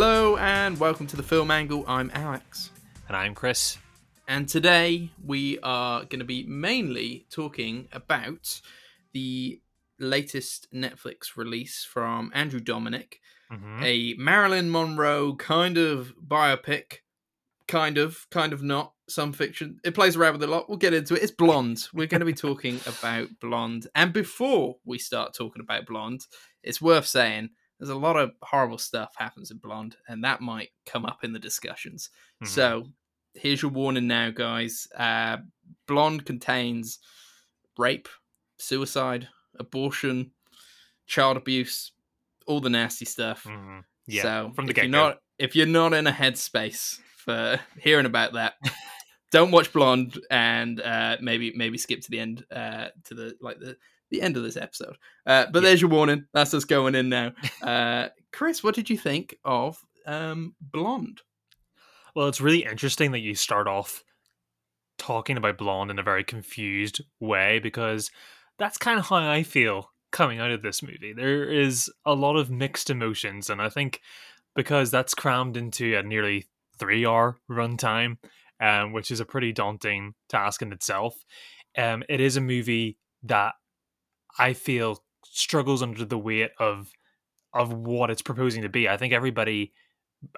Hello and welcome to the Film Angle. I'm Alex. And I'm Kris. And today we are going to be mainly talking about the latest Netflix release from Andrew Dominik, Mhm. a Marilyn Monroe kind of biopic, kind of, kind of not, some fiction. It plays around with it a lot. We'll get into it. It's Blonde. We're going to be talking about Blonde. And before we start talking about Blonde, it's worth saying there's a lot of horrible stuff happens in Blonde, and that might come up in the discussions. Mhm. So here's your warning now, guys. Uh, Blonde contains rape, suicide, abortion, child abuse, all the nasty stuff. Mhm. Yeah, so from the if you're get-go. not if you're not in a headspace for hearing about that, don't watch Blonde and uh, maybe maybe skip to the end uh, to the like the the end of this episode. Uh, but Yeah. there's your warning. That's us going in now. Uh, Kris, what did you think of um, Blonde? Well, it's really interesting that you start off talking about Blonde in a very confused way because that's kind of how I feel coming out of this movie. There is a lot of mixed emotions, and I think because that's crammed into a nearly three hour runtime, um, which is a pretty daunting task in itself, um, it is a movie that I feel struggles under the weight of of what it's proposing to be. I think everybody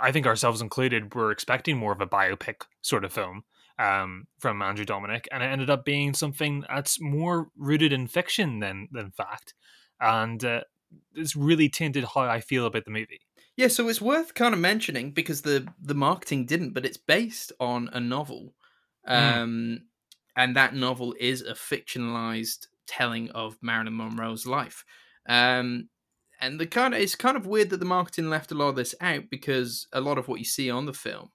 I think ourselves included, were expecting more of a biopic sort of film um, from Andrew Dominik, and it ended up being something that's more rooted in fiction than than fact, and uh, it's really tainted how I feel about the movie. Yeah, so it's worth kind of mentioning because the the marketing didn't, but it's based on a novel, um, and that novel is a fictionalized telling of Marilyn Monroe's life. Um, and the kind of it's kind of weird that the marketing left a lot of this out because a lot of what you see on the film,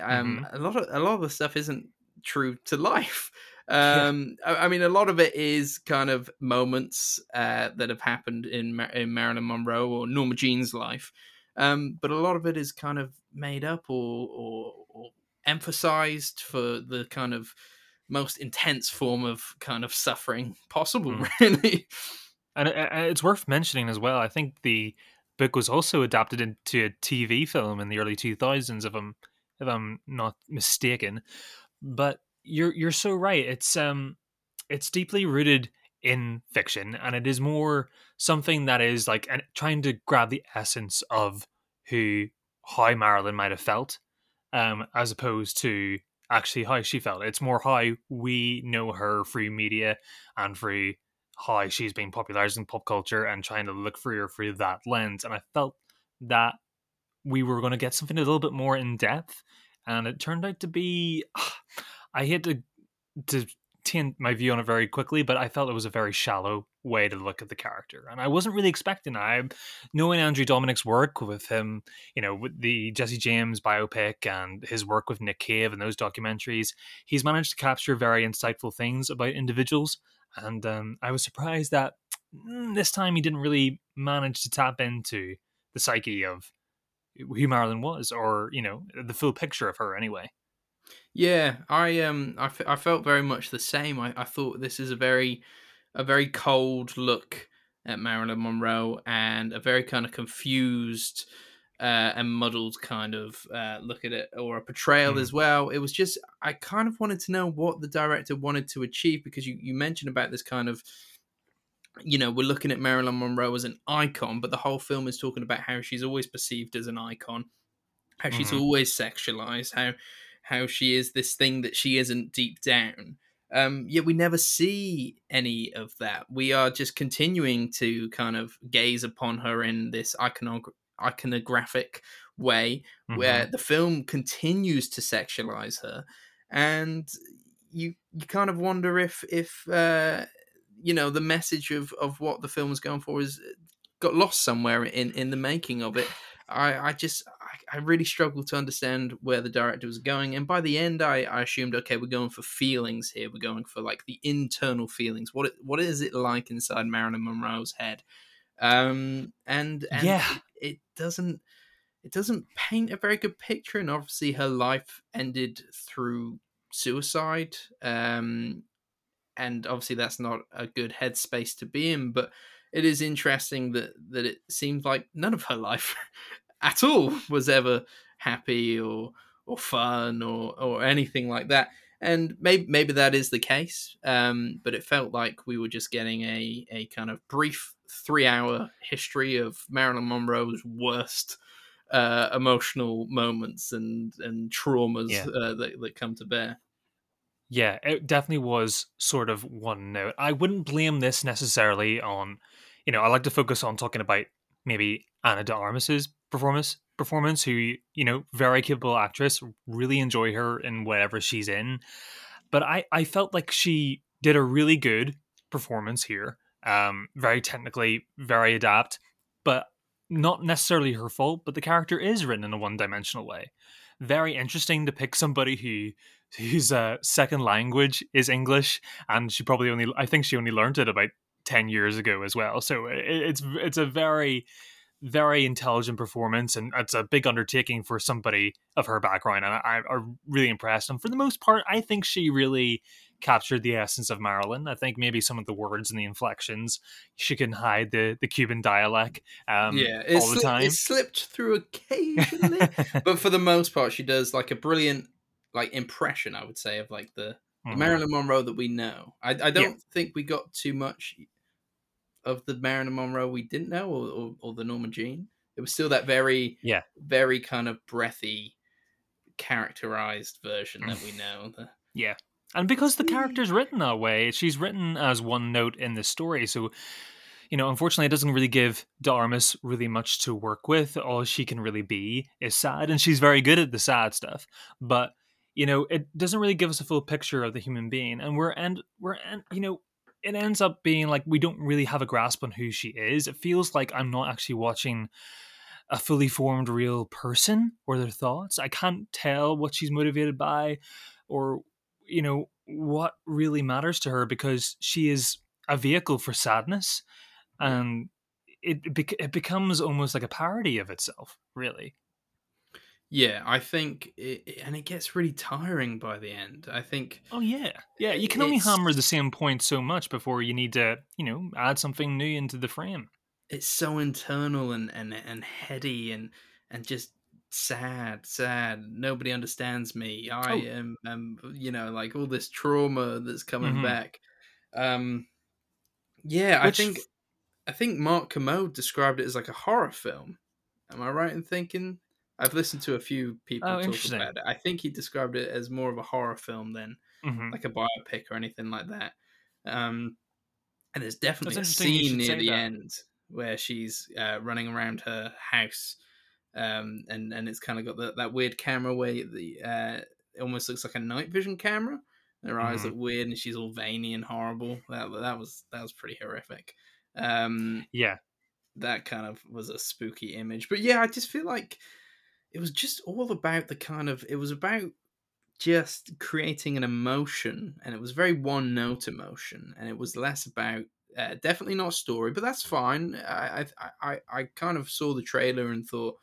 um, a lot of a lot of the stuff isn't true to life. Um, I, I mean, a lot of it is kind of moments uh, that have happened in Ma- in Marilyn Monroe or Norma Jean's life, um, but a lot of it is kind of made up or, or or emphasized for the kind of most intense form of kind of suffering possible. Mm. Really, And it's worth mentioning as well. I think the book was also adapted into a TV film in the early two thousands, if I'm if I'm not mistaken. But you're you're so right. It's um it's deeply rooted in fiction, and it is more something that is like and trying to grab the essence of who how Marilyn might have felt, um, as opposed to actually how she felt. It's more how we know her through media and through how she's being popularized in pop culture and trying to look for her through that lens. And I felt that we were going to get something a little bit more in depth, and it turned out to be. I hate to to taint my view on it very quickly, but I felt it was a very shallow way to look at the character, and I wasn't really expecting. I knowing Andrew Dominik's work with him, you know, with the Jesse James biopic and his work with Nick Cave and those documentaries, he's managed to capture very insightful things about individuals and um, I was surprised that mm, this time he didn't really manage to tap into the psyche of who Marilyn was, or you know, the full picture of her anyway. Yeah, I um I, f- I felt very much the same. I, I thought this is a very a very cold look at Marilyn Monroe and a very kind of confused uh, and muddled kind of uh, look at it or a portrayal Mm. as well. It was just I kind of wanted to know what the director wanted to achieve because you, you mentioned about this kind of you know we're looking at Marilyn Monroe as an icon, but the whole film is talking about how she's always perceived as an icon, how she's Mhm. always sexualized, how how she is this thing that she isn't deep down. Um, yet we never see any of that. We are just continuing to kind of gaze upon her in this iconog- iconographic way, where Mhm. the film continues to sexualize her, and you you kind of wonder if if uh, you know the message of of what the film is going for is got lost somewhere in in the making of it. I I just I, I really struggled to understand where the director was going, and by the end, I I assumed okay, we're going for feelings here. We're going for like the internal feelings. What it, what is it like inside Marilyn Monroe's head? Um, and, and Yeah. it, it doesn't it doesn't paint a very good picture, and obviously her life ended through suicide. Um, and obviously that's not a good headspace to be in, but it is interesting that that it seems like none of her life at all was ever happy or or fun or or anything like that. And maybe maybe that is the case, um, but it felt like we were just getting a a kind of brief three hour history of Marilyn Monroe's worst uh, emotional moments and and traumas Yeah. uh, that that come to bear. Yeah, it definitely was sort of one note. I wouldn't blame this necessarily on, you know, I like to focus on talking about maybe Ana de Armas's performance performance, who, you know, very capable actress, really enjoy her in whatever she's in. But I, I felt like she did a really good performance here. Um, very technically, very adept, but not necessarily her fault, but the character is written in a one dimensional way. Very interesting to pick somebody who whose uh, second language is English, and she probably only I think she only learned it about ten years ago as well. So it, it's it's a very very intelligent performance, and it's a big undertaking for somebody of her background. And I, I'm really impressed. And for the most part, I think she really captured the essence of Marilyn. I think maybe some of the words and the inflections she can hide the the Cuban dialect. Um, yeah, it, all the sli- time. it slipped through occasionally, but for the most part, she does like a brilliant like impression. I would say of like the, Mhm. Marilyn Monroe that we know. I, I don't think we got too much of the Marilyn Monroe we didn't know, or, or, or the Norma Jean. It was still that very Yeah. very kind of breathy, characterized version that we mm. know. The, Yeah. And because the character's written that way, she's written as one note in the story. So, you know, unfortunately, it doesn't really give de Armas really much to work with. All she can really be is sad, and she's very good at the sad stuff. But you know, it doesn't really give us a full picture of the human being, and we're and we're and you know, it ends up being like we don't really have a grasp on who she is. It feels like I'm not actually watching a fully formed real person or their thoughts. I can't tell what she's motivated by or you know what really matters to her because she is a vehicle for sadness and it it becomes almost like a parody of itself really yeah, I think, it, and it gets really tiring by the end. I think oh yeah yeah you can only hammer the same point so much before you need to you know add something new into the frame it's so internal and and and heady and and just sad sad nobody understands me i Oh. am um you know like all this trauma that's coming Mhm. back um yeah i think I think mark kermode described it as like a horror film am i right in thinking i've listened to a few people Oh, talk about it i think he described it as more of a horror film than Mhm. like a biopic or anything like that. Um, and there's definitely a scene near the that. end where she's uh, running around her house, um, and and it's kind of got the, that weird camera where the uh, it almost looks like a night vision camera. Her eyes Mhm. look weird, and she's all veiny and horrible. That that was that was pretty horrific. Um, yeah that kind of was a spooky image. But yeah, I just feel like it was just all about the kind of it was about just creating an emotion and it was very one note emotion and it was less about uh, definitely not story but that's fine. I, I i i kind of saw the trailer and thought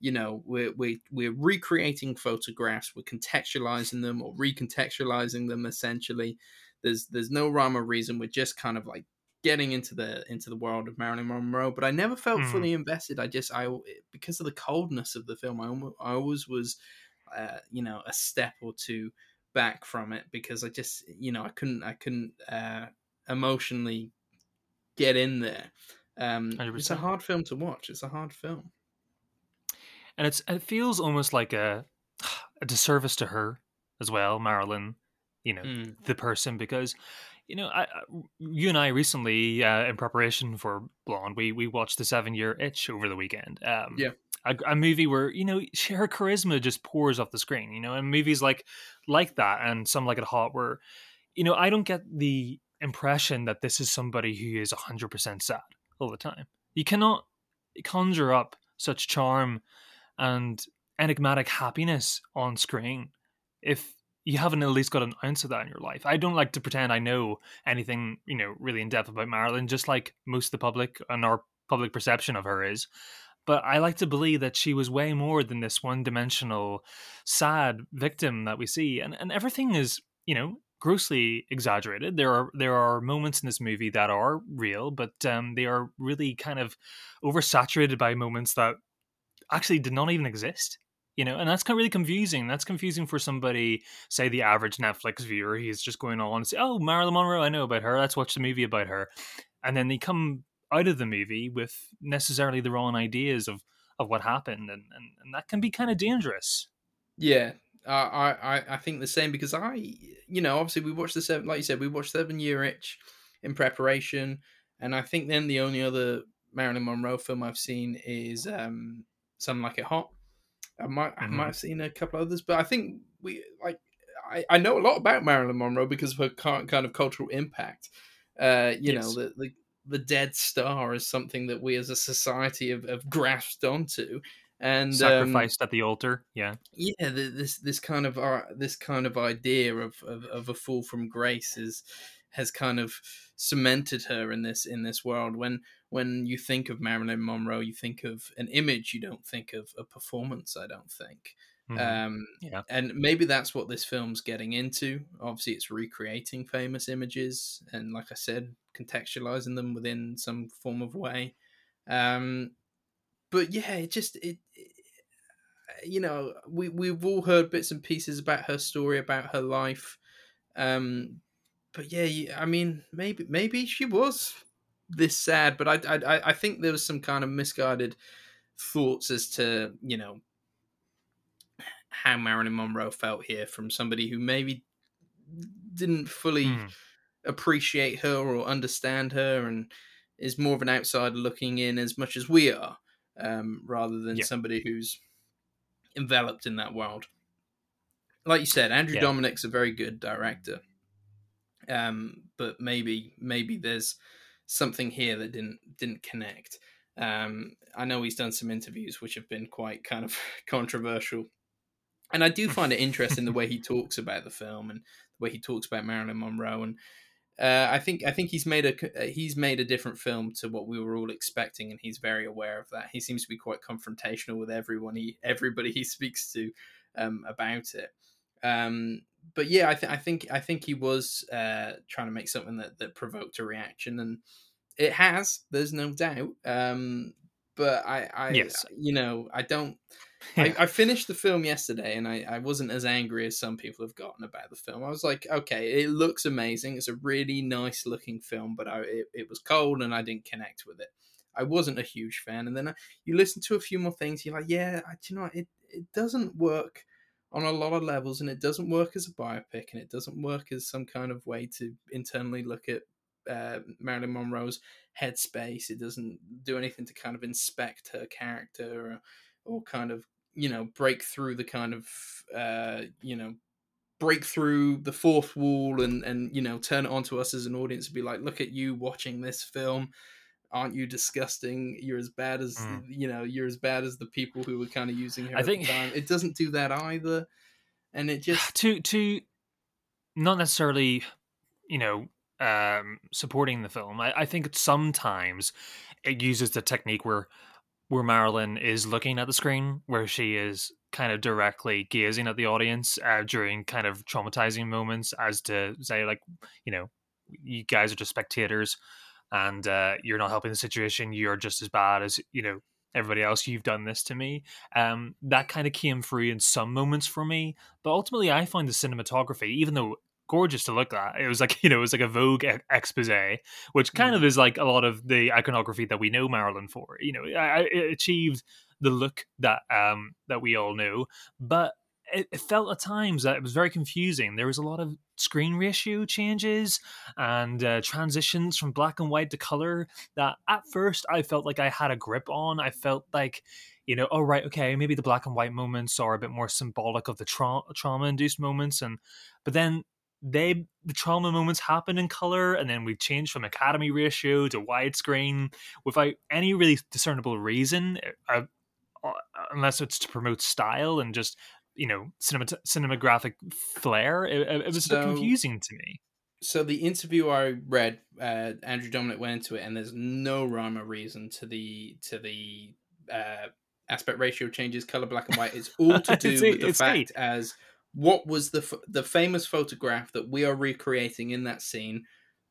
you know we're we're we're recreating photographs we're contextualizing them or recontextualizing them essentially. There's there's no rhyme or reason we're just kind of like getting into the into the world of Marilyn Monroe but I never felt Mhm. fully invested I just I because of the coldness of the film I almost, I always was uh, you know a step or two back from it because I just you know I couldn't I couldn't uh, emotionally get in there. Um, it's a hard film to watch. It's a hard film. and it's it feels almost like a a disservice to her as well marilyn you know Mm. the person because you know I, you and i recently uh, in preparation for blonde we we watched the seven year itch over the weekend um Yeah. a, a movie where you know she, her charisma just pours off the screen you know and movies like like that and some like it hot where you know i don't get the impression that this is somebody who is 100% sad all the time you cannot conjure up such charm and enigmatic happiness on screen if you haven't at least got an ounce of that in your life. I don't like to pretend I know anything, you know, really in depth about Marilyn, just like most of the public and our public perception of her is. But I like to believe that she was way more than this one dimensional, sad victim that we see. And and everything is, you know, grossly exaggerated. There are there are moments in this movie that are real, but um, they are really kind of oversaturated by moments that actually did not even exist you know and that's kind of really confusing. That's confusing for somebody say the average netflix viewer he's just going on and say oh marilyn monroe i know about her. Let's watch the movie about her. And then they come out of the movie with necessarily the wrong ideas of of what happened and and, and that can be kind of dangerous. Yeah. I, I I think the same because I, you know, obviously we watched the seven, like you said, we watched Seven Year Itch in preparation, and I think then the only other Marilyn Monroe film I've seen is um, Something Like It Hot. I might mm-hmm. I might have seen a couple others, but I think we like I, I know a lot about Marilyn Monroe because of her kind of cultural impact. Uh, you yes. know, the, the the dead star is something that we as a society have, have grasped onto and sacrificed um, at the altar. Yeah, yeah. The, this this kind of uh, this kind of idea of, of, of a fall from grace is has kind of cemented her in this in this world. When when you think of Marilyn Monroe, you think of an image. You don't think of a performance. I don't think. Mm-hmm. Um, yeah. And maybe that's what this film's getting into. Obviously, it's recreating famous images and, like I said, contextualizing them within some form of way. Um, but yeah, it just it, it, you know we we've all heard bits and pieces about her story, about her life. Um, but yeah, I mean, maybe maybe she was this sad, but I I I think there was some kind of misguided thoughts as to you know how Marilyn Monroe felt here from somebody who maybe didn't fully mm. appreciate her or understand her and is more of an outsider looking in as much as we are, um, rather than yeah. somebody who's enveloped in that world. Like you said, Andrew yeah. Dominik's a very good director, um, but maybe maybe there's something here that didn't didn't connect. Um, I know he's done some interviews which have been quite kind of controversial and I do find it interesting the way he talks about the film and the way he talks about Marilyn Monroe, and uh, I think I think he's made a uh, he's made a different film to what we were all expecting, and he's very aware of that. He seems to be quite confrontational with everyone he everybody he speaks to um, about it. Um, but yeah, I, think I think I think he was uh, trying to make something that that provoked a reaction, and it has. There's no doubt. Um, but I, I, yes. you know, I don't. I, I, finished the film yesterday and I, I wasn't as angry as some people have gotten about the film. I was like, okay, it looks amazing. It's a really nice looking film, but I, it, it was cold and I didn't connect with it. I wasn't a huge fan. And then I, you listen to a few more things, you're like, yeah, I, you know, it, it doesn't work on a lot of levels and it doesn't work as a biopic and it doesn't work as some kind of way to internally look at uh, Marilyn Monroe's headspace. It doesn't do anything to kind of inspect her character or, or kind of you know break through the kind of uh, you know break through the fourth wall and and you know turn it on to us as an audience and be like look at you watching this film aren't you disgusting? You're as bad as mm. you know you're as bad as the people who were kind of using her i think it doesn't do that either. And it just to to not necessarily you know um supporting the film. I, I think sometimes it uses the technique where where Marilyn is looking at the screen, where she is kind of directly gazing at the audience uh, during kind of traumatizing moments, as to say, like, you know, you guys are just spectators and uh, you're not helping the situation. You're just as bad as, you know, everybody else. You've done this to me. Um, that kind of came through in some moments for me. But ultimately, I find the cinematography, even though gorgeous to look at. It was like you know, it was like a Vogue expose, which kind mm. of is like a lot of the iconography that we know Marilyn for. You know, it achieved the look that um that we all know, but it, it, felt at times that it was very confusing. There was a lot of screen ratio changes and uh, transitions from black and white to color that at first I felt like I had a grip on. I felt like you know, oh right, okay, maybe the black and white moments are a bit more symbolic of the tra- trauma induced moments, and but then they the trauma moments happen in color and then we change from academy ratio to widescreen without any really discernible reason uh, uh, unless it's to promote style and just you know cinema cinematographic flair it, it was so, confusing to me. So the interview i read uh, andrew dominik went into it and there's no rhyme or reason to the to the uh, aspect ratio changes color black and white. It's all to do with the fact as what was the the famous photograph that we are recreating in that scene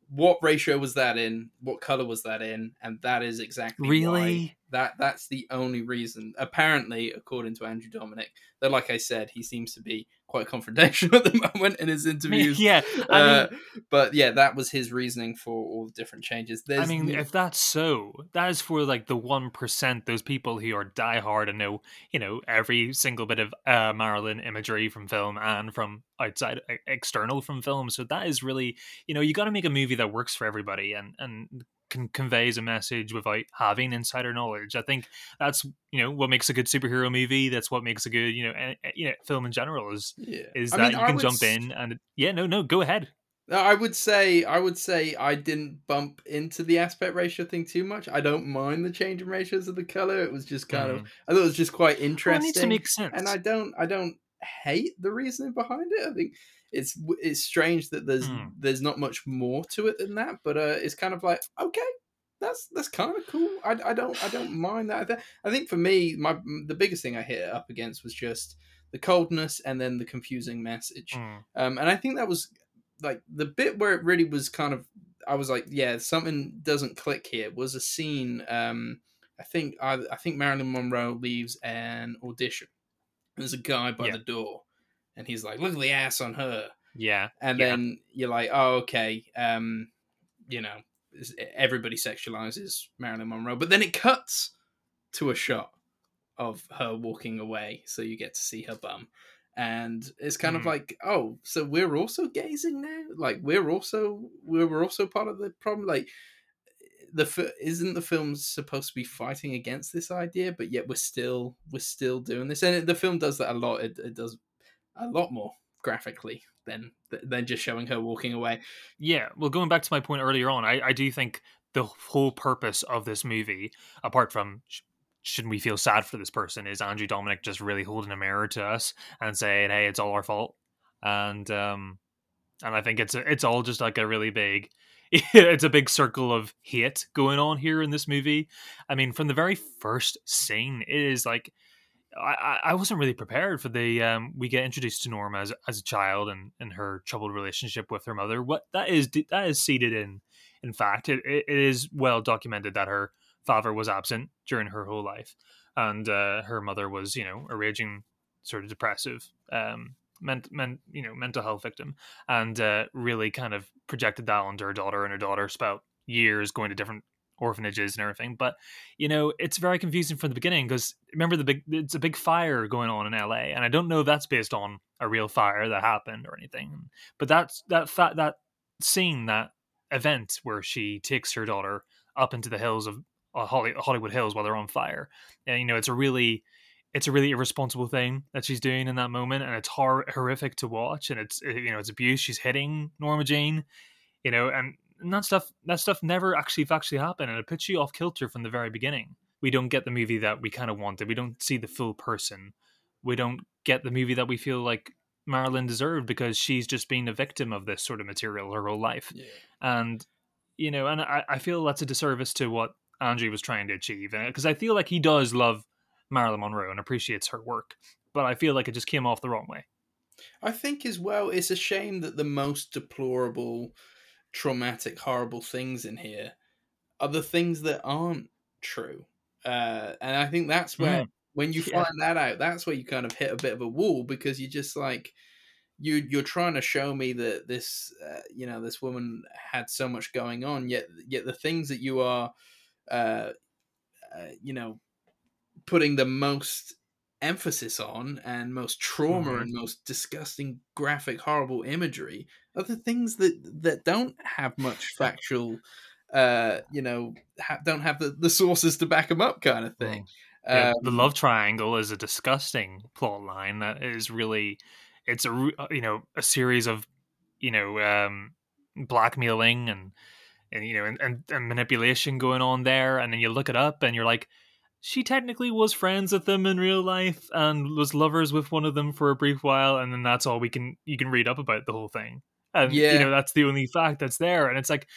what ratio was that in what color was that in and that is exactly really That that's the only reason. Apparently, according to Andrew Dominik, though, like I said, he seems to be quite confrontational at the moment in his interviews. yeah, Uh, mean, but yeah, that was his reasoning for all the different changes. There's I mean, if that's so, that is for like the one percent, those people who are diehard and know, you know, every single bit of uh, Marilyn imagery from film and from outside, external from film. So that is really, you know, you got to make a movie that works for everybody and and can conveys a message without having insider knowledge. I think that's you know what makes a good superhero movie. That's what makes a good you know eh, you know film in general is yeah. is I that mean, you I can would jump in and yeah, no, no, go ahead. I would say I would say I didn't bump into the aspect ratio thing too much. I don't mind the change in ratios of the color. It was just kind of Mm. I thought it was just quite Well, it interesting. needs to make sense. and I don't I don't hate the reasoning behind it. I think it's it's strange that there's Hmm. there's not much more to it than that, but uh, it's kind of like okay, that's that's kind of cool. I, I don't I don't mind that. I, think for me, my the biggest thing I hit up against was just the coldness and then the confusing message. Mm. Um, and I think that was like the bit where it really was kind of I was like, yeah, something doesn't click here. Was a scene. Um, I think I, I think Marilyn Monroe leaves an audition. There's a guy by Yeah. the door, and he's like, "Look at the ass on her," Yeah, and Yeah. then you're like, "Oh, okay." Um, you know, everybody sexualizes Marilyn Monroe, but then it cuts to a shot of her walking away, so you get to see her bum. And it's kind of Hmm. like, oh, so we're also gazing now. Like we're also we're we're also part of the problem. Like the isn't the film supposed to be fighting against this idea, but yet we're still we're still doing this. And it, the film does that a lot. It, it does a lot more graphically than than just showing her walking away. Yeah, well, going back to my point earlier on, I, I do think the whole purpose of this movie, apart from sh- shouldn't we feel sad for this person, is Andrew Dominik just really holding a mirror to us and saying, "Hey, it's all our fault," and um, and I think it's a, it's all just like a really big, it's a big circle of hate going on here in this movie. I mean, from the very first scene, it is like. I, I- wasn't really prepared for the um we get introduced to Norma as as a child and and her troubled relationship with her mother. What that is that is seated in in fact it, it is well documented that her father was absent during her whole life and uh, her mother was you know a raging sort of depressive um ment, ment, you know mental health victim and uh, really kind of projected that onto her daughter and her daughter spent years going to different orphanages and everything but you know it's very confusing from the beginning because remember the big it's a big fire going on in la and i don't know if that's based on a real fire that happened or anything but that's that fa- that scene that event where she takes her daughter up into the hills of uh, hollywood hills while they're on fire and you know it's a really it's a really irresponsible thing that she's doing in that moment and it's hor- horrific to watch and it's you know it's abuse she's hitting norma jean you know and and that stuff that stuff never actually actually happened and it puts you off kilter from the very beginning. We don't get the movie that we kind of wanted. We don't see the full person. We don't get the movie that we feel like marilyn deserved because she's just been a victim of this sort of material her whole life. Yeah. and you know and i, I feel that's a disservice to what andrew was trying to achieve eh, because i feel like he does love marilyn monroe and appreciates her work but i feel like it just came off the wrong way. I think as well, it's a shame that the most deplorable, traumatic, horrible things in here are the things that aren't true. Uh, and I think that's where, Mm. when you Yeah. find that out, that's where you kind of hit a bit of a wall because you're just like, you you're trying to show me that this, uh, you know, this woman had so much going on, yet yet the things that you are, uh, uh, you know, putting the most emphasis on and most trauma Mhm. and most disgusting graphic horrible imagery are the things that that don't have much factual uh you know ha- don't have the, the sources to back them up kind of thing Yeah, the Um, love triangle is a disgusting plot line that is really it's a uh, you know a series of you know um blackmailing and and you know and, and, and manipulation going on there and then you look it up and you're like she technically was friends with them in real life and was lovers with one of them for a brief while and then that's all we can you can read up about the whole thing. And Yeah. you know that's the only fact that's there and it's like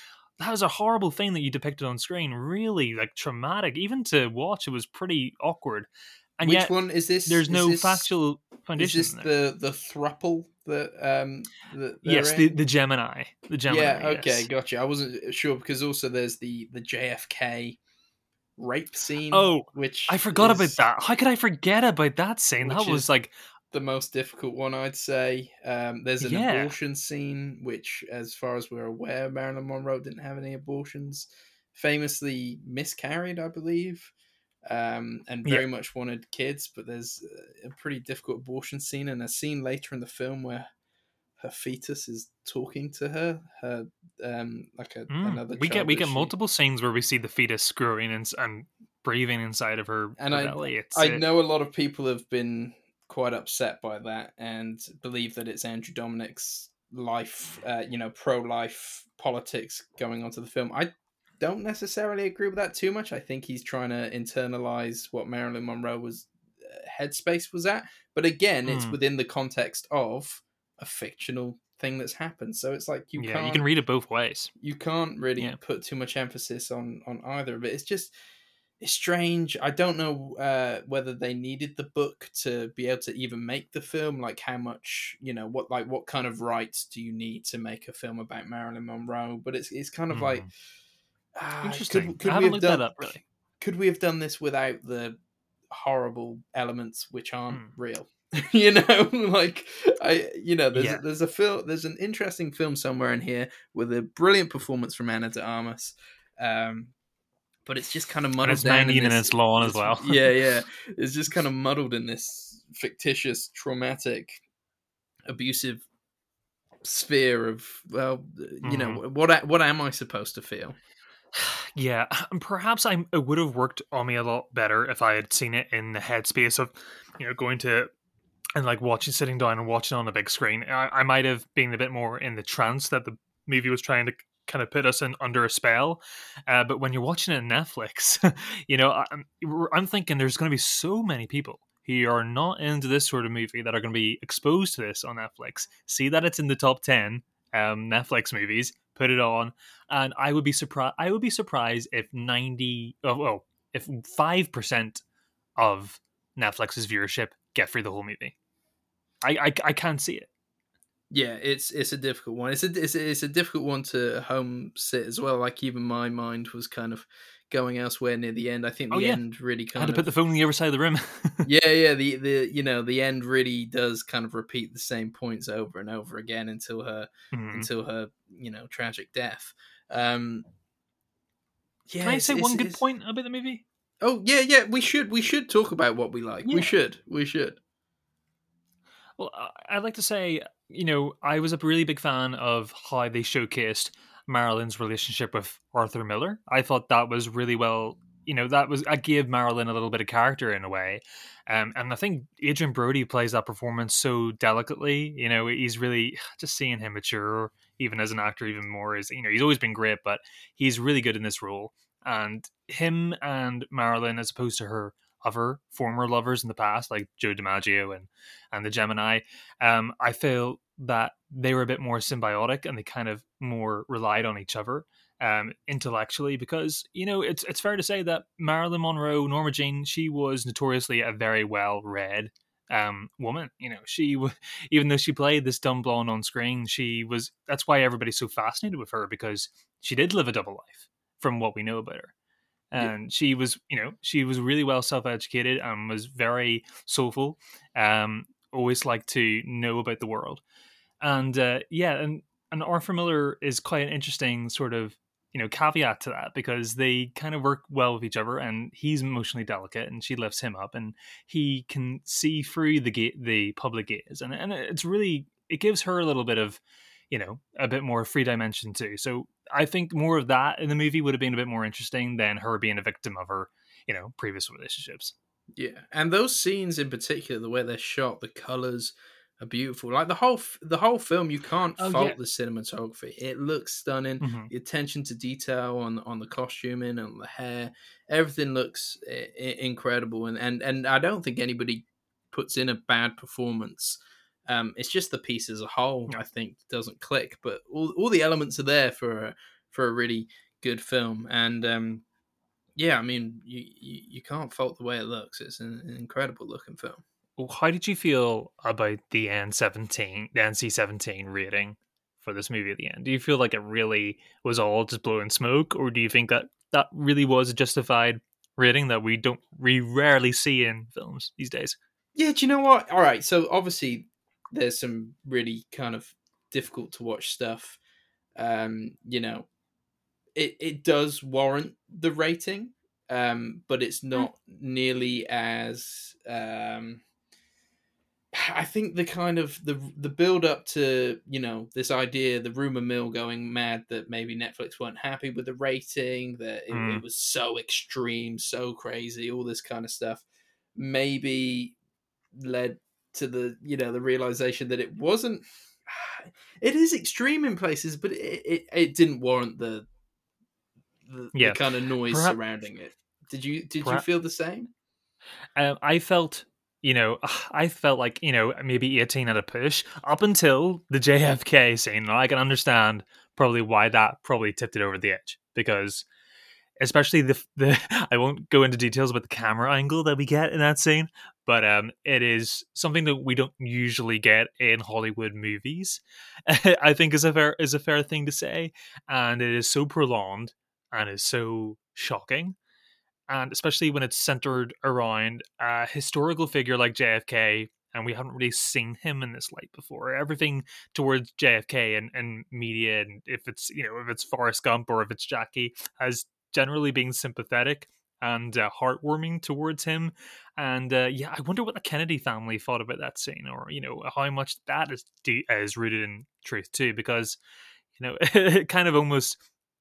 that was a horrible thing that you depicted on screen. Really like traumatic. Even to watch it was pretty awkward. And which yet one is this? there's is no this- factual is foundation this in there. the the thruple that um that yes the, the gemini. The gemini yeah okay yes. gotcha. I wasn't sure because also there's the the jfk rape scene. Oh, which I forgot about that. How could I forget about that scene? That was like, The most difficult one, I'd say. Um, there's an Yeah. abortion scene, which, as far as we're aware, Marilyn Monroe didn't have any abortions. Famously miscarried, I believe, um, and Yeah. very much wanted kids. But there's a pretty difficult abortion scene, and a scene later in the film where her fetus is talking to her. Her um, like a, mm, another. we get we get she- multiple scenes where we see the fetus growing and, and breathing inside of her And her I- belly. It's, I uh, know a lot of people have been quite upset by that and believe that it's Andrew Dominik's life, uh, you know, pro-life politics going onto the film. I don't necessarily agree with that too much. I think he's trying to internalize what Marilyn Monroe was uh, headspace was at, but again, it's Hmm. within the context of a fictional thing that's happened. So it's like you yeah, can't you can read it both ways. you can't really Yeah. put too much emphasis on on either of it. It's just it's strange. I don't know uh, whether they needed the book to be able to even make the film. Like how much you know what like what kind of rights do you need to make a film about Marilyn Monroe? But it's it's kind of like Mm. ah, Interesting. Could, could I we haven't looked done that up really. could we have done this without the horrible elements which aren't Hmm. real you know like i you know there's Yeah. there's a film there's an interesting film somewhere in here with a brilliant performance from ana de armas um but it's just kind of muddled it's down in 19 this, minutes long as well. yeah yeah it's just kind of muddled in this fictitious traumatic abusive sphere of well you know Mm-hmm. what what am i supposed to feel Yeah, and perhaps I it would have worked on me a lot better if I had seen it in the headspace of, you know, going to and like watching, sitting down and watching on a big screen. I, I might have been a bit more in the trance that the movie was trying to kind of put us in under a spell. Uh, but when you're watching it on Netflix, you know, I'm I'm thinking there's going to be so many people who are not into this sort of movie that are going to be exposed to this on Netflix. See that it's in the top ten um, Netflix movies, put it on, and I would be surprised. I would be surprised if ninety, oh, well, if five percent of Netflix's viewership get through the whole movie. I, I I can't see it. Yeah, it's it's a difficult one. It's a it's a, it's a difficult one to home sit as well. Like even my mind was kind of going elsewhere near the end. I think the Oh, yeah. end really I kind had to of put the phone on the other side of the room. yeah yeah the the you know the end really does kind of repeat the same points over and over again until her Mhm. until her you know tragic death. Um, yeah, Can I say one good point about the movie? Oh yeah yeah we should we should talk about what we like. Yeah. We should we should. Well, I'd like to say, you know, I was a really big fan of how they showcased Marilyn's relationship with Arthur Miller. I thought that was really well, you know, that was I gave Marilyn a little bit of character in a way, um, and I think Adrien Brody plays that performance so delicately. You know, he's really just seeing him mature, even as an actor, even more is you know he's always been great, but he's really good in this role. And him and Marilyn, as opposed to her other former lovers in the past, like Joe DiMaggio and and the Gemini, um, I feel that they were a bit more symbiotic and they kind of more relied on each other um, intellectually because you know it's it's fair to say that Marilyn Monroe, Norma Jean, she was notoriously a very well read um woman you know she even though she played this dumb blonde on screen she was that's why everybody's so fascinated with her because she did live a double life from what we know about her. And she was you know she was really well self-educated and was very soulful um always liked to know about the world. And uh yeah and and arthur miller is quite an interesting sort of you know caveat to that because they kind of work well with each other and he's emotionally delicate and she lifts him up and he can see through the ga- the public gaze. And and it's really it gives her a little bit of you know a bit more free dimension too so i think more of that in the movie would have been a bit more interesting than her being a victim of her you know previous relationships Yeah, and those scenes in particular, the way they're shot, the colors are beautiful. Like the whole f- the whole film, you can't Oh, fault yeah. the cinematography. It looks stunning. Mhm. The attention to detail on on the costuming and the hair, everything looks I- I- incredible. And and and I don't think anybody puts in a bad performance. Um, it's just the piece as a whole, I think, doesn't click. But all all the elements are there for a, for a really good film. And um, yeah, I mean, you, you you can't fault the way it looks. It's an, an incredible looking film. Well, How did you feel about the N seventeen, the NC seventeen rating for this movie at the end? Do you feel like it really was all just blowing smoke, or do you think that that really was a justified rating that we don't we rarely see in films these days. Yeah, do you know what? All right, so obviously there's some really kind of difficult to watch stuff. Um, you know, it it does warrant the rating, um, but it's Hmm. not nearly as um I think the kind of the the build up to you know this idea, the rumor mill going mad that maybe Netflix weren't happy with the rating, that it, Mm. it was so extreme, so crazy, all this kind of stuff, maybe led to the you know the realization that it wasn't. It is extreme in places, but it it, it didn't warrant the the, Yeah. the kind of noise Perhap- surrounding it. Did you did you feel the same? Um, I felt, you know, I felt like, you know, maybe 18 at a push up until the JFK scene. I can understand probably why that probably tipped it over the edge because especially the the I won't go into details about the camera angle that we get in that scene, but um it is something that we don't usually get in Hollywood movies. I think is a fair is a fair thing to say and it is so prolonged and is so shocking and especially when it's centered around a historical figure like JFK, and we haven't really seen him in this light before. Everything towards JFK and, and media, and if it's you know if it's Forrest Gump or if it's Jackie, has generally being sympathetic and uh, heartwarming towards him. And uh, yeah, I wonder what the Kennedy family thought about that scene, or you know how much that is de- is rooted in truth too, because you know it kind of almost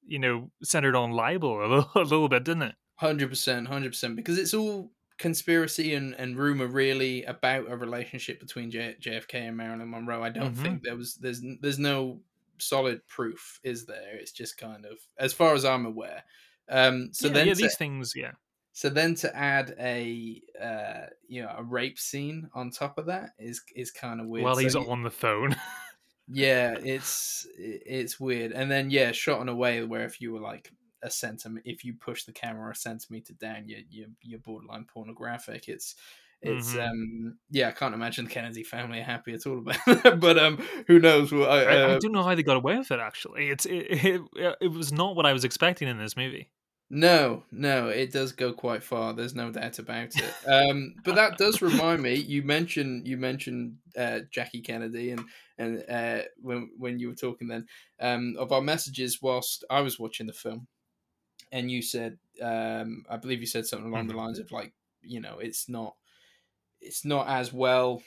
you know centered on libel a little, a little bit, didn't it? Hundred percent, hundred percent, because it's all conspiracy and, and rumor really about a relationship between J- JFK and Marilyn Monroe. I don't Mhm. think there was there's there's no solid proof, is there? It's just kind of as far as I'm aware. Um, so yeah, then yeah, to, these things, yeah. so then to add a uh, you know a rape scene on top of that is is kind of weird. While So he's y- on the phone. yeah, it's it's weird. And then yeah, shot in a way where if you were like a centimeter, if you push the camera a centimeter down, you you you're borderline pornographic. It's it's Mhm. um yeah, I can't imagine the Kennedy family are happy at all about that. but um, who knows? Well, I, I, I uh, don't know how they got away with it. Actually, it's it, it, it was not what I was expecting in this movie. No, no, it does go quite far. There's no doubt about it. Um, but that does remind me. You mentioned you mentioned uh, Jackie Kennedy, and and uh, when when you were talking then um, of our messages whilst I was watching the film, and you said, um, I believe you said something along the lines of like, you know, it's not it's not as well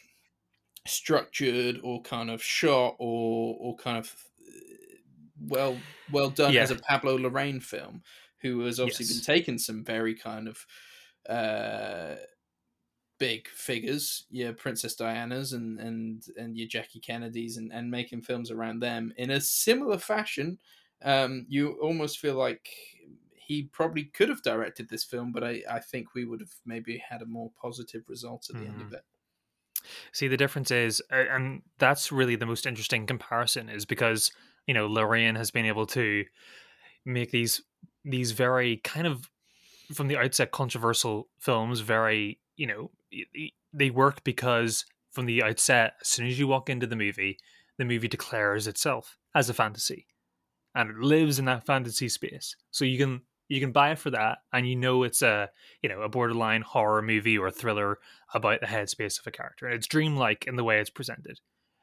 structured or kind of shot or or kind of uh, well well done Yeah. as a Pablo Larraín film who has obviously Yes. been taking some very kind of uh big figures your princess diana's and and and your jackie kennedys and and making films around them in a similar fashion um you almost feel like he probably could have directed this film but i i think we would have maybe had a more positive result at the end of hmm. it. See, the difference is, and that's really the most interesting comparison, is because you know Larraín has been able to make these these very kind of from the outset controversial films very you know they work because from the outset as soon as you walk into the movie the movie declares itself as a fantasy and it lives in that fantasy space. So you can you can buy it for that and you know it's a you know a borderline horror movie or thriller about the headspace of a character and it's dreamlike in the way it's presented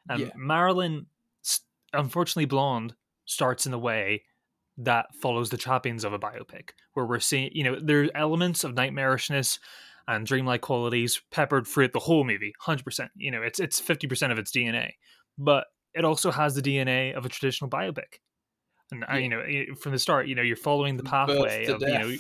and Yeah. marilyn unfortunately blonde starts in a way that follows the trappings of a biopic where we're seeing you know there's elements of nightmarishness and dreamlike qualities peppered throughout the whole movie 100% you know it's it's 50% of its dna but it also has the dna of a traditional biopic and Yeah. you know eh, from the start you know you're following the pathway of you know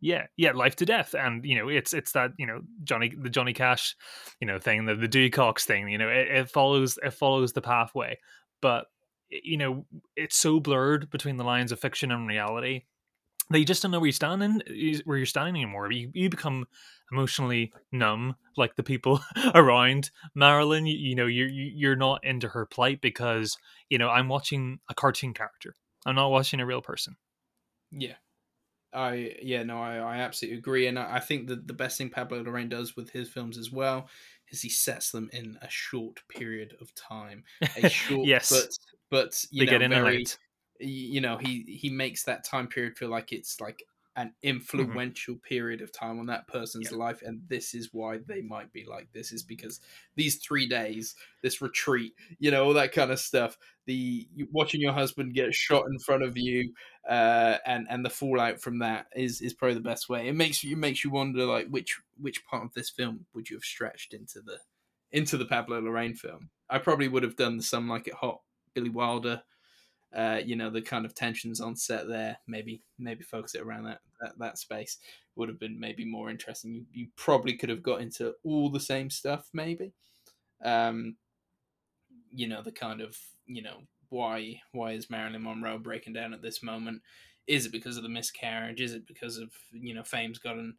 yeah yeah life to death. And you know it's it's that you know johnny the johnny cash you know thing the, the dewey cox thing you know it, it follows it follows the pathway. But you know it's so blurred between the lines of fiction and reality that you just don't know where you're standing eh, where you're standing anymore. You, you become emotionally numb like the people around marilyn. You, you know you're you- you're not into her plight because you know i'm watching a cartoon character. I'm not watching a real person. Yeah. I yeah no I, I absolutely agree and I, I think that the best thing Pablo Larraín does with his films as well is he sets them in a short period of time. A short yes. but but you they know get in and very out you know he he makes that time period feel like it's like an influential mm-hmm. period of time on that person's yeah. life and this is why they might be like this is because these three days this retreat you know all that kind of stuff the watching your husband get shot in front of you uh, and and the fallout from that is is probably the best way it makes you it makes you wonder like which which part of this film would you have stretched into the into the Pablo Larraín film i probably would have done the some like it hot billy wilder uh, you know the kind of tensions on set there. Maybe maybe focus it around that that, that space would have been maybe more interesting. You, you probably could have got into all the same stuff, maybe. Um, you know the kind of you know why why is Marilyn Monroe breaking down at this moment? Is it because of the miscarriage? Is it because of you know fame's gotten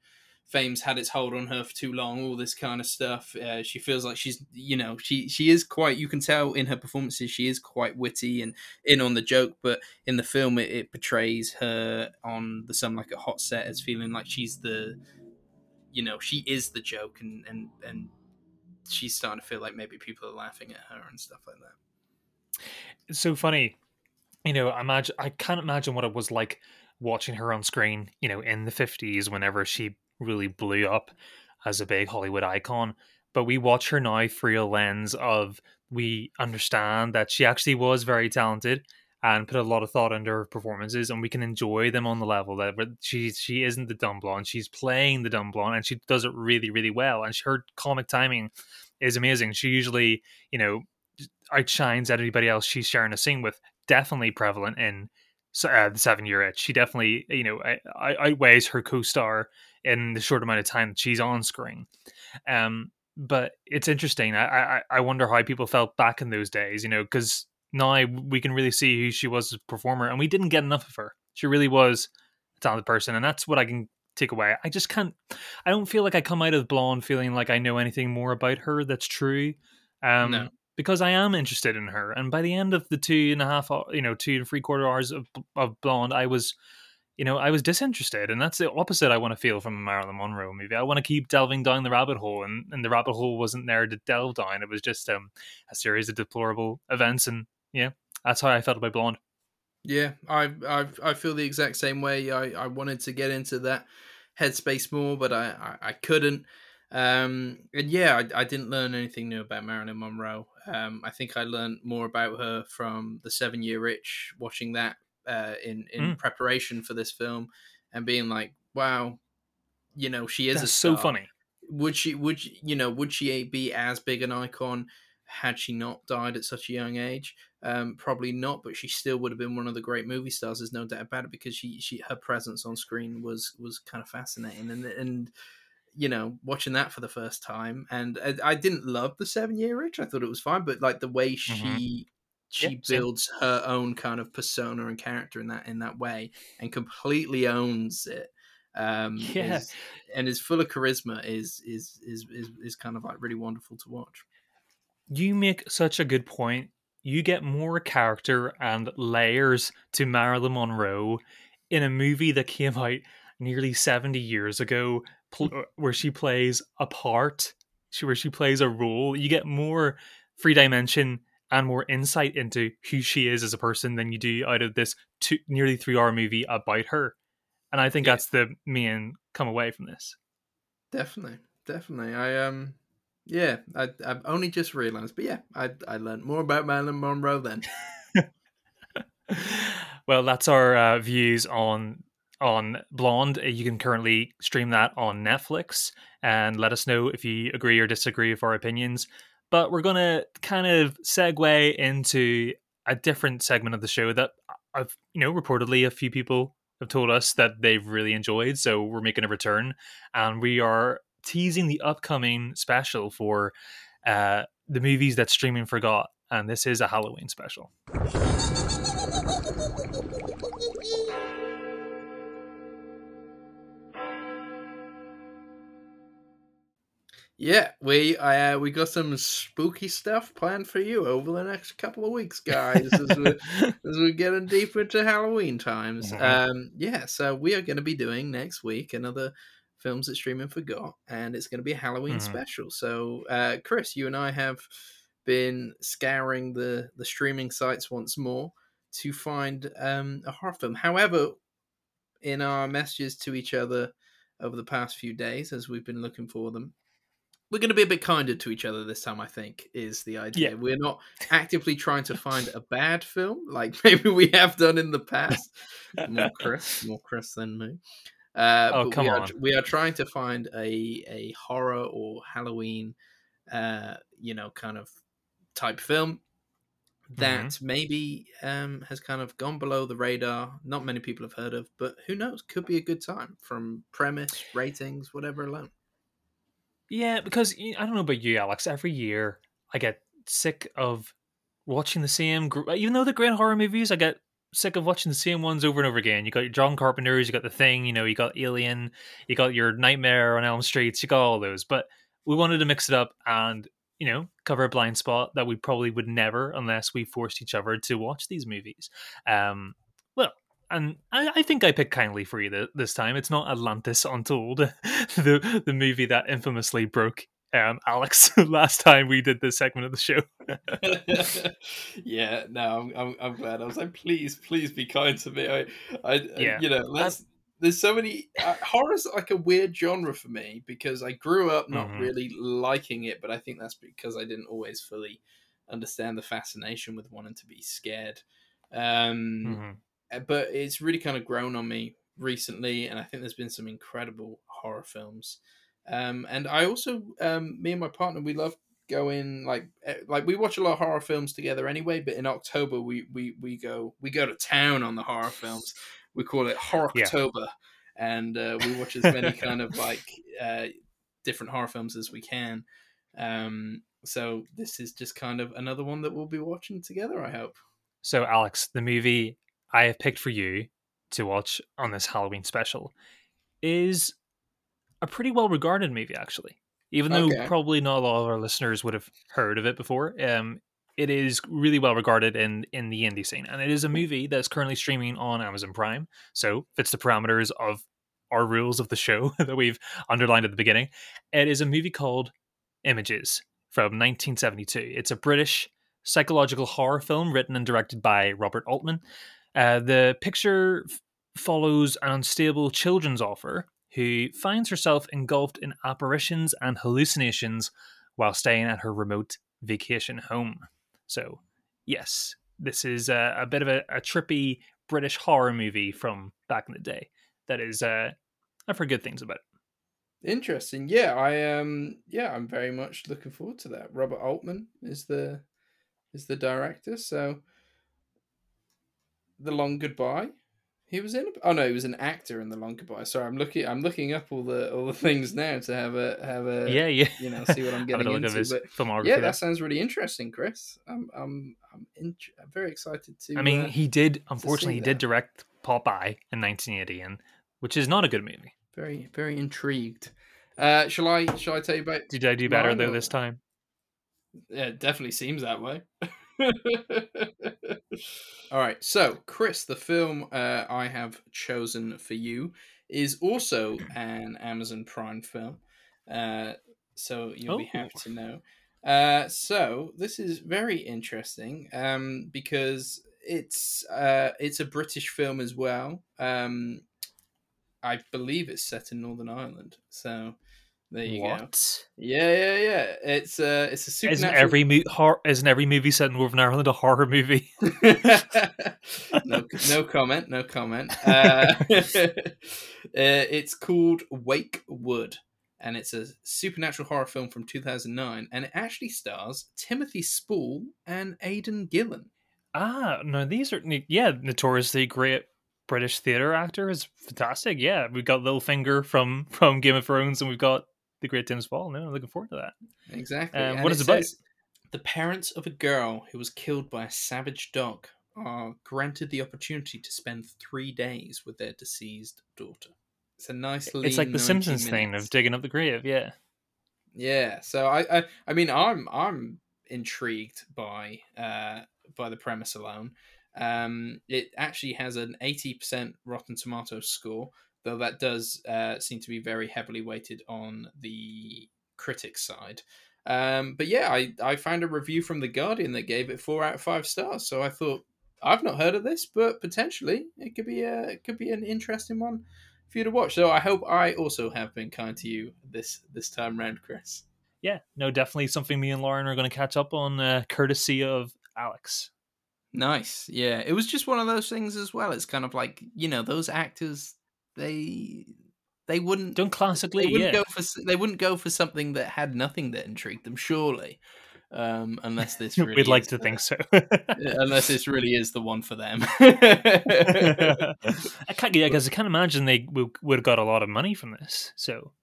fame's had its hold on her for too long, all this kind of stuff. Uh, she feels like she's, you know, she she is quite. You can tell in her performances she is quite witty and in on the joke, but in the film it, it portrays her on the some like a hot set as feeling like she's the, you know, she is the joke, and and and she's starting to feel like maybe people are laughing at her and stuff like that. It's so funny, you know. Imagine I can't imagine what it was like watching her on screen, you know, in the 50s whenever she really blew up as a big Hollywood icon. But we watch her now through a lens of we understand that she actually was very talented and put a lot of thought into her performances, and we can enjoy them on the level that but she she isn't the dumb blonde, she's playing the dumb blonde, and she does it really really well. And her comic timing is amazing. She usually you know outshines anybody else she's sharing a scene with. Definitely prevalent in uh, the seven year itch. She definitely you know outweighs her co-star in the short amount of time that she's on screen. Um, but it's interesting. I, I I wonder how people felt back in those days. You know, because now we can really see who she was as a performer, and we didn't get enough of her. She really was a talented person, and that's what I can take away. I just can't. I don't feel like I come out of Blonde feeling like I know anything more about her that's true. Um, no. Because I am interested in her, and by the end of the two and a half, you know, two and three quarter hours of of Blonde, I was you know, I was disinterested, and that's the opposite I want to feel from a Marilyn Monroe movie. I want to keep delving down the rabbit hole, and, and the rabbit hole wasn't there to delve down. It was just um, a series of deplorable events, and yeah, that's how I felt about Blonde. Yeah, I I I feel the exact same way. I, I wanted to get into that headspace more, but I I, I couldn't. Um, and yeah, I, I didn't learn anything new about Marilyn Monroe. Um, I think I learned more about her from the Seven Year Itch, watching that uh, in in mm. preparation for this film and being like, wow, you know, she is That's a star. so funny. Would she? Would you know? Would she be as big an icon had she not died at such a young age? Um, probably not, but she still would have been one of the great movie stars. There's no doubt about it because she, she her presence on screen was was kind of fascinating and and you know watching that for the first time and I, I didn't love the Seven Year Itch. I thought it was fine, but like the way she mm-hmm she yep, builds her own kind of persona and character in that in that way and completely owns it um yeah. is, and is full of charisma is, is is is is kind of like really wonderful to watch. You make such a good point. You get more character and layers to marilyn monroe in a movie that came out nearly 70 years ago pl- where she plays a part she, where she plays a role you get more free dimension and more insight into who she is as a person than you do out of this two, nearly three hour movie about her. And I think yeah. that's the main come away from this. Definitely, definitely. I um, yeah, I I've only just realized, but yeah, I I learned more about Marilyn Monroe then. well, that's our uh, views on on Blonde. You can currently stream that on Netflix, and let us know if you agree or disagree with our opinions. But we're going to kind of segue into a different segment of the show that I've, you know, reportedly a few people have told us that they've really enjoyed. So we're making a return and we are teasing the upcoming special for uh, the movies that streaming forgot. And this is a Halloween special. Yeah, we uh, we got some spooky stuff planned for you over the next couple of weeks, guys, as we're as we're getting deeper into Halloween times. Mm-hmm. Um, yeah, so we are going to be doing next week another films that streaming forgot, and it's going to be a Halloween mm-hmm. special. So, uh, Kris, you and I have been scouring the the streaming sites once more to find um, a horror film. However, in our messages to each other over the past few days as we've been looking for them. We're going to be a bit kinder to each other this time, I think, is the idea. Yeah. We're not actively trying to find a bad film like maybe we have done in the past. more Kris, more Kris than me. Uh, Oh, but come we are, on. we are trying to find a a horror or Halloween, uh, you know, kind of type film that Mm-hmm. maybe um, has kind of gone below the radar. Not many people have heard of, but who knows? Could be a good time from premise, ratings, whatever alone. Yeah, because I don't know about you, Alex. Every year I get sick of watching the same. gr- Even though they're great horror movies, I get sick of watching the same ones over and over again. You got your John Carpenter's, you got The Thing, you know, you got Alien, you got your Nightmare on Elm Streets, you got all those. But we wanted to mix it up and you know cover a blind spot that we probably would never unless we forced each other to watch these movies. Um, well. And I, I think I picked kindly for you th- this time. It's not Atlantis Untold, the the movie that infamously broke um, Alex last time we did this segment of the show. yeah, no, I'm, I'm, I'm glad. I was like, please, please be kind to me. I, I, Yeah. you know, let's. There's so many uh, horror's like a weird genre for me because I grew up not Mhm. really liking it, but I think that's because I didn't always fully understand the fascination with wanting to be scared. Um, Mhm. Uh, but it's really kind of grown on me recently, and I think there's been some incredible horror films. Um, and I also, um, me and my partner, we love going like eh, like we watch a lot of horror films together anyway. But in October, we we we go we go to town on the horror films. We call it Horror Yeah. October, and uh, we watch as many kind of like uh, different horror films as we can. Um, so this is just kind of another one that we'll be watching together. I hope. So, Alex, the movie I have picked for you to watch on this Halloween special is a pretty well regarded movie, actually. Even though Okay. probably not a lot of our listeners would have heard of it before, um, it is really well regarded in in the indie scene, and it is a movie that's currently streaming on Amazon Prime. So fits the parameters of our rules of the show that we've underlined at the beginning. It is a movie called Images from 1972. It's a British psychological horror film written and directed by Robert Altman. Uh, the picture f- follows an unstable children's author who finds herself engulfed in apparitions and hallucinations while staying at her remote vacation home. So, yes, this is a, a bit of a, a trippy British horror movie from back in the day. That is, uh, I've heard good things about it. Interesting. Yeah, I um yeah, I'm very much looking forward to that. Robert Altman is the is the director, so The Long Goodbye. He was in a, Oh no, he was an actor in The Long Goodbye. Sorry, I'm looking I'm looking up all the all the things now to have a have a yeah, yeah. you know, see what I'm getting into. his But filmography. yeah, that sounds really interesting, Kris. I'm I'm I'm, int- I'm very excited to I mean, uh, he did. Unfortunately, he did direct Popeye in 1980, and which is not a good movie. very very intrigued. Uh shall I shall I tell you about Did I do better though or- this time? Yeah, it definitely seems that way. All right, so Kris, the film uh, I have chosen for you is also an Amazon Prime film, uh, so you'll be happy Oh. to know. Uh, so this is very interesting um, because it's uh, it's a British film as well. Um, I believe it's set in Northern Ireland, so there you go. what? Yeah, yeah, yeah. It's uh, it's a Isn't supernatural. every mo- hor- isn't every movie set in Northern Ireland a horror movie? no, no comment. No comment. Uh, uh, it's called Wake Wood, and it's a supernatural horror film from 2009, and it actually stars Timothy Spall and Aidan Gillen. Ah, no, these are yeah, notoriously great British theater actor is fantastic. Yeah, we've got Littlefinger from from Game of Thrones, and we've got the great Tim Spall. No, I'm looking forward to that. Exactly. Um, And what is it about? The parents of a girl who was killed by a savage dog are granted the opportunity to spend three days with their deceased daughter. It's a nice. Little. It's like the 90 Simpsons thing of digging up the grave. Yeah. Yeah, so I, I, I mean, I'm, I'm intrigued by, uh, by the premise alone. Um, it actually has an eighty percent Rotten Tomatoes score, though that does uh, seem to be very heavily weighted on the critics side. Um, but yeah, I, I found a review from the Guardian that gave it four out of five stars. So I thought, I've not heard of this, but potentially it could be a it could be an interesting one for you to watch. So I hope I also have been kind to you this this time round, Kris. Yeah, no, definitely something me and Lauren are going to catch up on, uh, courtesy of Alex. Nice, yeah. It was just one of those things as well. It's kind of like you know those actors they they wouldn't done classically. They wouldn't yeah. go for they wouldn't go for something that had nothing that intrigued them, surely. Um, unless this really we'd like to the- think so. unless this really is the one for them. I can't, yeah, because I can't imagine they would have got a lot of money from this. So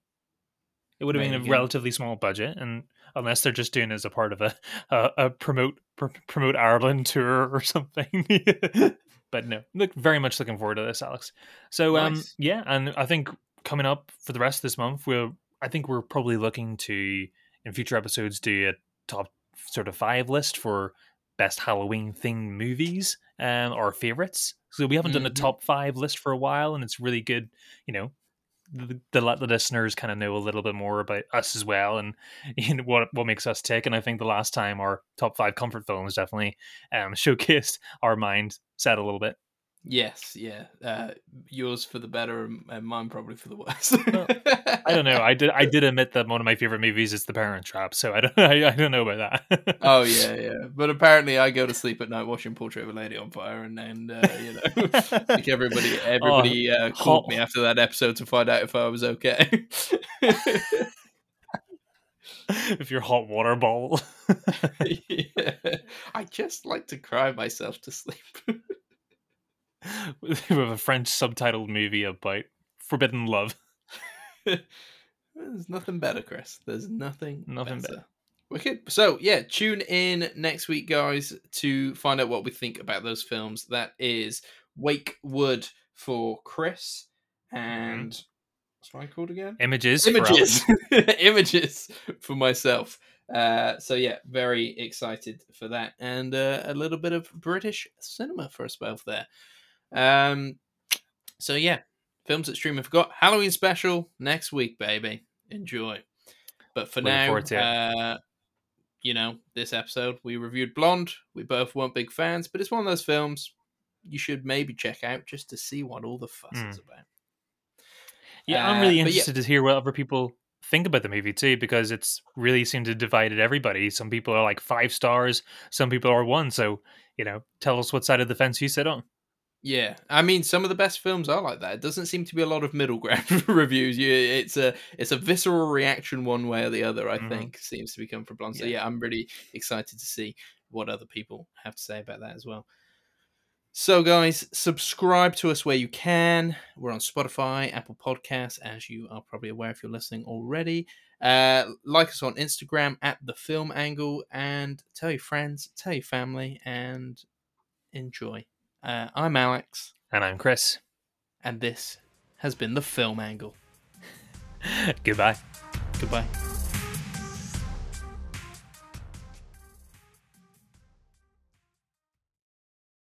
it would have been a relatively small budget, and unless they're just doing it as a part of a a, a promote pr- promote Ireland tour or something. But no, look very much looking forward to this, Alex. So um, yeah, and I think coming up for the rest of this month, we're I think we're probably looking to in future episodes do a top sort of five list for best Halloween themed movies um, or favorites. So we haven't done a Mhm. top five list for a while, and it's really good. You know, the, the, let the listeners kind of know a little bit more about us as well, and know, what what makes us tick. And I think the last time our top five comfort films definitely um, showcased our mindset a little bit. Yes, yeah. Uh, yours for the better, and and mine probably for the worse. Well, I don't know. I did I did admit that one of my favorite movies is The Parent Trap, so I don't I, I don't know about that. Oh yeah, yeah. But apparently, I go to sleep at night watching Portrait of a Lady on Fire, and then uh, you know, like everybody, everybody uh, called hot- me after that episode to find out if I was okay. if your hot water ball. yeah. I just like to cry myself to sleep. with a French subtitled movie about forbidden love. There's nothing better, Kris. There's nothing, Nothing better. better. Wicked. So yeah, tune in next week, guys, to find out what we think about those films. That is Wake Wood for Kris and what's mine called again? Images. for Images. Images for myself. Uh, so yeah, very excited for that, and uh, a little bit of British cinema for us both there. Um, so yeah, films that stream and forgot. Halloween special next week, baby. Enjoy. But for Looking now, uh, you know, this episode we reviewed Blonde. We both weren't big fans, but it's one of those films you should maybe check out just to see what all the fuss Mm. is about. Yeah, I'm Uh, really but yeah. interested to hear what other people think about the movie too, because it's really seemed to divided everybody. Some people are like five stars, some people are one. So you know, tell us what side of the fence you sit on. Yeah, I mean, some of the best films are like that. It doesn't seem to be a lot of middle ground reviews. You, it's a it's a visceral reaction one way or the other. I Mhm. think seems to become for Blonde. So Yeah. yeah, I'm really excited to see what other people have to say about that as well. So, guys, subscribe to us where you can. We're on Spotify, Apple Podcasts, as you are probably aware if you're listening already. Uh, like us on Instagram at the Film Angle, and tell your friends, tell your family, and enjoy. Uh, I'm Alex, And I'm Kris. and this has been the Film Angle. Goodbye. Goodbye.